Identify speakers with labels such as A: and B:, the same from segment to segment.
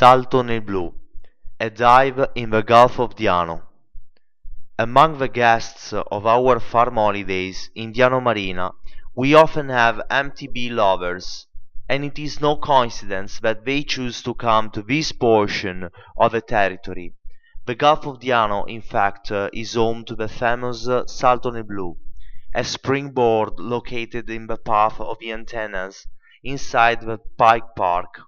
A: Salto nel Blu, a dive in the Gulf of Diano. Among the guests of our farm holidays in Diano Marina, we often have MTB lovers, and it is no coincidence that they choose to come to this portion of the territory. The Gulf of Diano, in fact, is home to the famous Salto nel Blu, a springboard located in the path of the antennas inside the bike park.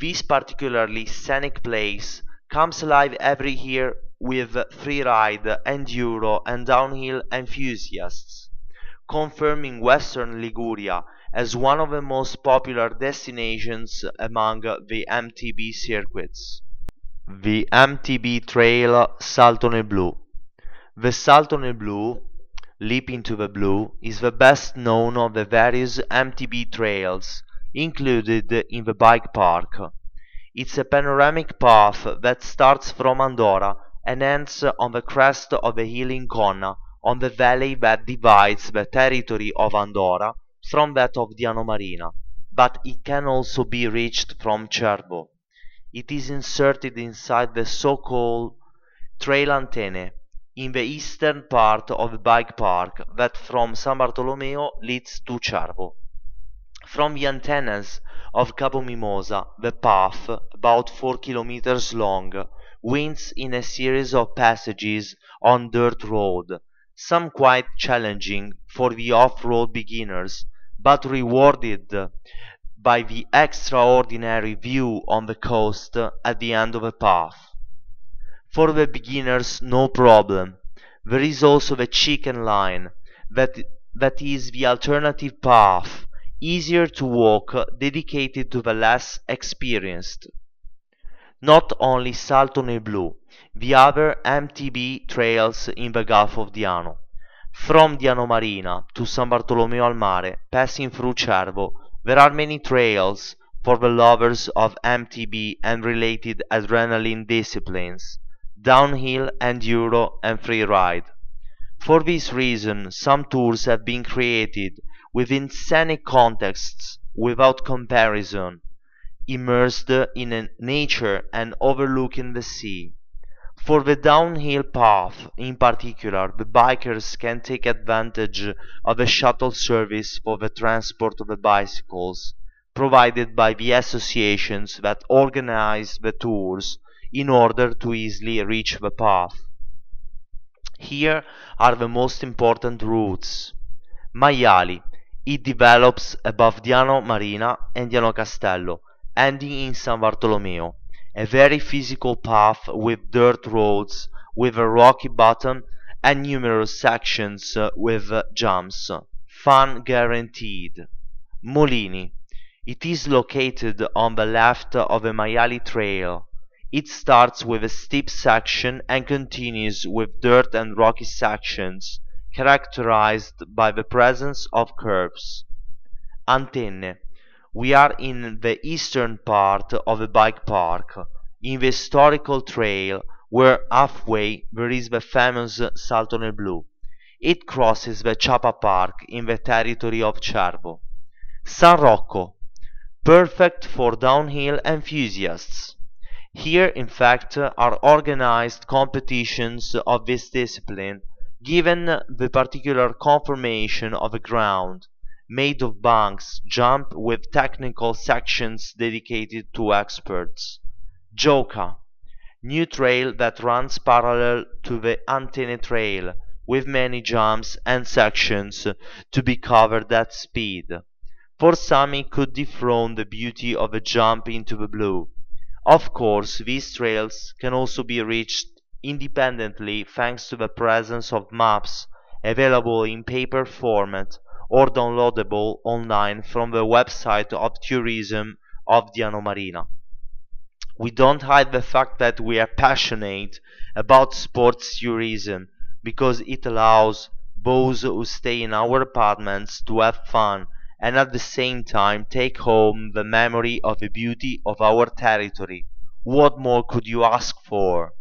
A: This particularly scenic place comes alive every year with freeride, enduro and downhill enthusiasts, confirming western Liguria as one of the most popular destinations among the MTB circuits. The MTB Trail Salto nel Blu The Salto nel Blu, Leap into the Blue, is the best known of the various MTB trails included in the bike park. It's a panoramic path that starts from Andora and ends on the crest of the hill in Conna, on the valley that divides the territory of Andora from that of Diano Marina, but it can also be reached from Cervo. It is inserted inside the so-called trail antenne in the eastern part of the bike park that from San Bartolomeo leads to Cervo. From the antennas of Capo Mimosa, the path, about 4 kilometers long, winds in a series of passages on dirt road, some quite challenging for the off-road beginners, but rewarded by the extraordinary view on the coast at the end of the path. For the beginners, no problem. There is also the chicken line, that, that is the alternative path, easier to walk, dedicated to the less experienced. Not only Salto nel Blu, the other MTB trails in the Gulf of Diano. From Diano Marina to San Bartolomeo al Mare, passing through Cervo, there are many trails for the lovers of MTB and related adrenaline disciplines, downhill, enduro, and freeride. For this reason, some tours have been created within scenic contexts without comparison, immersed in nature and overlooking the sea. For the downhill path, in particular, the bikers can take advantage of a shuttle service for the transport of the bicycles, provided by the associations that organize the tours in order to easily reach the path. Here are the most important routes. Maiali. It develops above Diano Marina and Diano Castello, ending in San Bartolomeo a very physical path with dirt roads with a rocky bottom and numerous sections uh, with uh, jumps. Fun guaranteed. Molini. It is located on the left of the Maiali Trail. It starts with a steep section and continues with dirt and rocky sections characterized by the presence of curves. Antenne. We are in the eastern part of the bike park, in the historical trail, where halfway there is the famous Salto nel Blu. It crosses the Chapa Park in the territory of Cervo. San Rocco. Perfect for downhill enthusiasts. Here, in fact, are organized competitions of this discipline, given the particular conformation of the ground made of banks, jump with technical sections dedicated to experts. Joka, new trail that runs parallel to the Antenne trail, with many jumps and sections to be covered at speed. For some it could dethrone the beauty of a jump into the blue. Of course, these trails can also be reached independently thanks to the presence of maps available in paper format or downloadable online from the website of tourism of Diano Marina. We don't hide the fact that we are passionate about sports tourism because it allows those who stay in our apartments to have fun and at the same time take home the memory of the beauty of our territory. What more could you ask for?